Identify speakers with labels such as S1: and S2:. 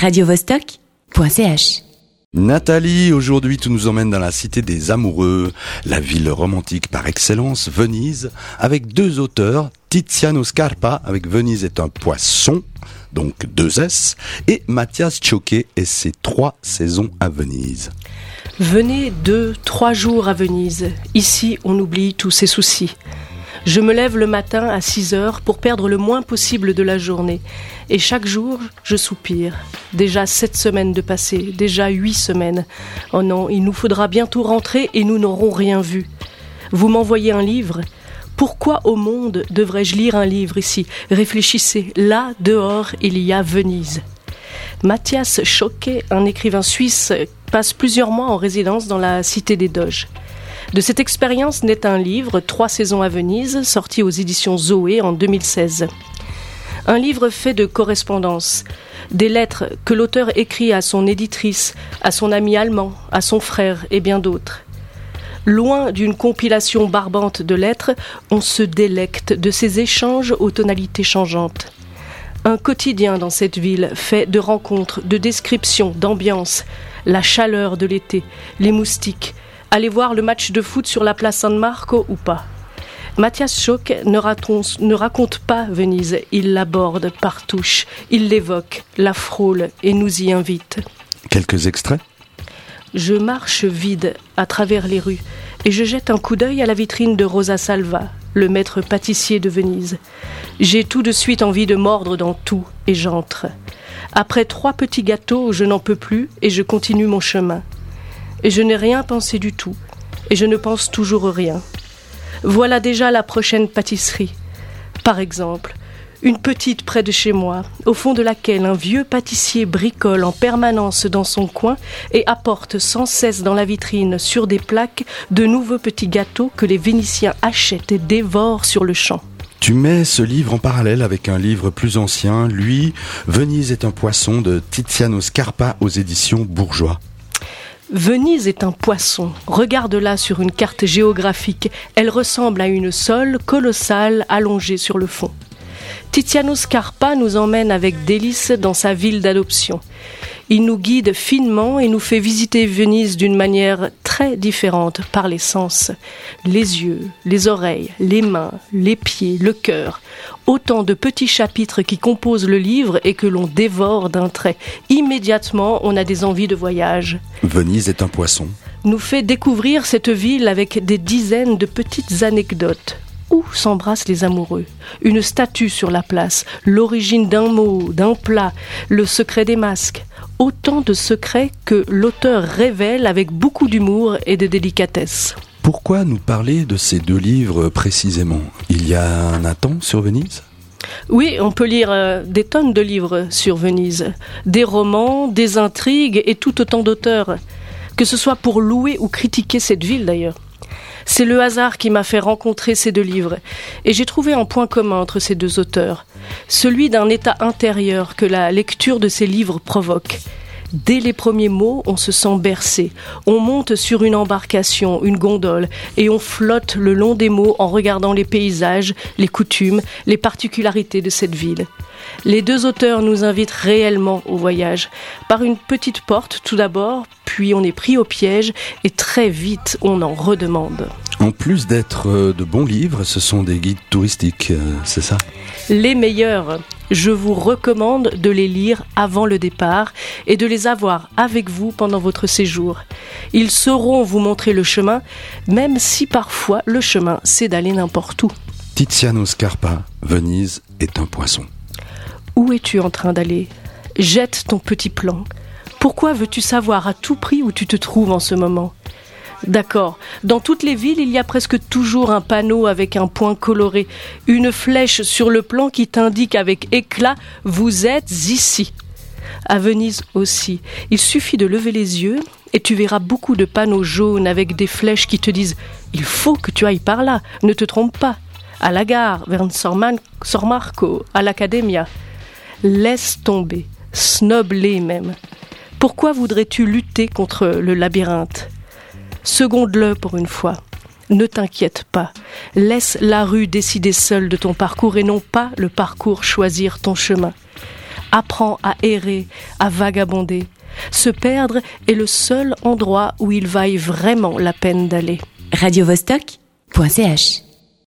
S1: radiovostok.ch.
S2: Nathalie, aujourd'hui tu nous emmènes dans la cité des amoureux, la ville romantique par excellence, Venise, avec deux auteurs, Tiziano Scarpa avec Venise est un poisson, donc deux S, et Mathias Choquet et ses trois saisons à Venise.
S3: Venez deux, trois jours à Venise. Ici, on oublie tous ses soucis. Je me lève le matin à 6 heures pour perdre le moins possible de la journée. Et chaque jour, je soupire. Déjà sept semaines de passé, déjà huit semaines. Oh non, il nous faudra bientôt rentrer et nous n'aurons rien vu. Vous m'envoyez un livre pourquoi au monde devrais-je lire un livre ici? Réfléchissez, là, dehors, il y a Venise. Mathias Choquet, un écrivain suisse, passe plusieurs mois en résidence dans la cité des Doges. De cette expérience naît un livre, Trois saisons à Venise, sorti aux éditions Zoé en 2016. Un livre fait de correspondances, des lettres que l'auteur écrit à son éditrice, à son ami allemand, à son frère et bien d'autres. Loin d'une compilation barbante de lettres, on se délecte de ces échanges aux tonalités changeantes. Un quotidien dans cette ville fait de rencontres, de descriptions, d'ambiance, la chaleur de l'été, les moustiques, aller voir le match de foot sur la place San Marco ou pas. Mathias Schock ne, ne raconte pas Venise, il l'aborde par touche, il l'évoque, la frôle et nous y invite.
S2: Quelques extraits
S3: Je marche vide à travers les rues et je jette un coup d'œil à la vitrine de Rosa Salva, le maître pâtissier de Venise. J'ai tout de suite envie de mordre dans tout et j'entre. Après trois petits gâteaux, je n'en peux plus et je continue mon chemin et je n'ai rien pensé du tout, et je ne pense toujours rien. Voilà déjà la prochaine pâtisserie. Par exemple, une petite près de chez moi, au fond de laquelle un vieux pâtissier bricole en permanence dans son coin et apporte sans cesse dans la vitrine sur des plaques de nouveaux petits gâteaux que les Vénitiens achètent et dévorent sur le champ.
S2: Tu mets ce livre en parallèle avec un livre plus ancien, lui, Venise est un poisson de Tiziano Scarpa aux éditions Bourgeois.
S3: Venise est un poisson. Regarde-la sur une carte géographique. Elle ressemble à une sole colossale allongée sur le fond. Tiziano Scarpa nous emmène avec délice dans sa ville d'adoption. Il nous guide finement et nous fait visiter Venise d'une manière très différente par les sens. Les yeux, les oreilles, les mains, les pieds, le cœur. Autant de petits chapitres qui composent le livre et que l'on dévore d'un trait. Immédiatement, on a des envies de voyage.
S2: Venise est un poisson.
S3: Nous fait découvrir cette ville avec des dizaines de petites anecdotes où s'embrassent les amoureux? Une statue sur la place, l'origine d'un mot, d'un plat, le secret des masques. Autant de secrets que l'auteur révèle avec beaucoup d'humour et de délicatesse.
S2: Pourquoi nous parler de ces deux livres précisément? Il y a un attend sur Venise?
S3: Oui, on peut lire euh, des tonnes de livres sur Venise, des romans, des intrigues et tout autant d'auteurs, que ce soit pour louer ou critiquer cette ville d'ailleurs. C'est le hasard qui m'a fait rencontrer ces deux livres, et j'ai trouvé un point commun entre ces deux auteurs, celui d'un état intérieur que la lecture de ces livres provoque. Dès les premiers mots, on se sent bercé. On monte sur une embarcation, une gondole, et on flotte le long des mots en regardant les paysages, les coutumes, les particularités de cette ville. Les deux auteurs nous invitent réellement au voyage, par une petite porte tout d'abord, puis on est pris au piège et très vite on en redemande.
S2: En plus d'être euh, de bons livres, ce sont des guides touristiques, euh, c'est ça?
S3: Les meilleurs. Je vous recommande de les lire avant le départ et de les avoir avec vous pendant votre séjour. Ils sauront vous montrer le chemin, même si parfois le chemin c'est d'aller n'importe où.
S2: Tiziano Scarpa, Venise est un poisson.
S3: Où es-tu en train d'aller? Jette ton petit plan. Pourquoi veux-tu savoir à tout prix où tu te trouves en ce moment? D'accord. Dans toutes les villes, il y a presque toujours un panneau avec un point coloré, une flèche sur le plan qui t'indique avec éclat Vous êtes ici. À Venise aussi. Il suffit de lever les yeux et tu verras beaucoup de panneaux jaunes avec des flèches qui te disent Il faut que tu ailles par là, ne te trompe pas. À la gare, vers Sor Marco, à l'Academia. Laisse tomber, snob-les même. Pourquoi voudrais-tu lutter contre le labyrinthe? Seconde-le pour une fois. Ne t'inquiète pas. Laisse la rue décider seule de ton parcours et non pas le parcours choisir ton chemin. Apprend à errer, à vagabonder. Se perdre est le seul endroit où il vaille vraiment la peine d'aller.
S1: radiovostok.ch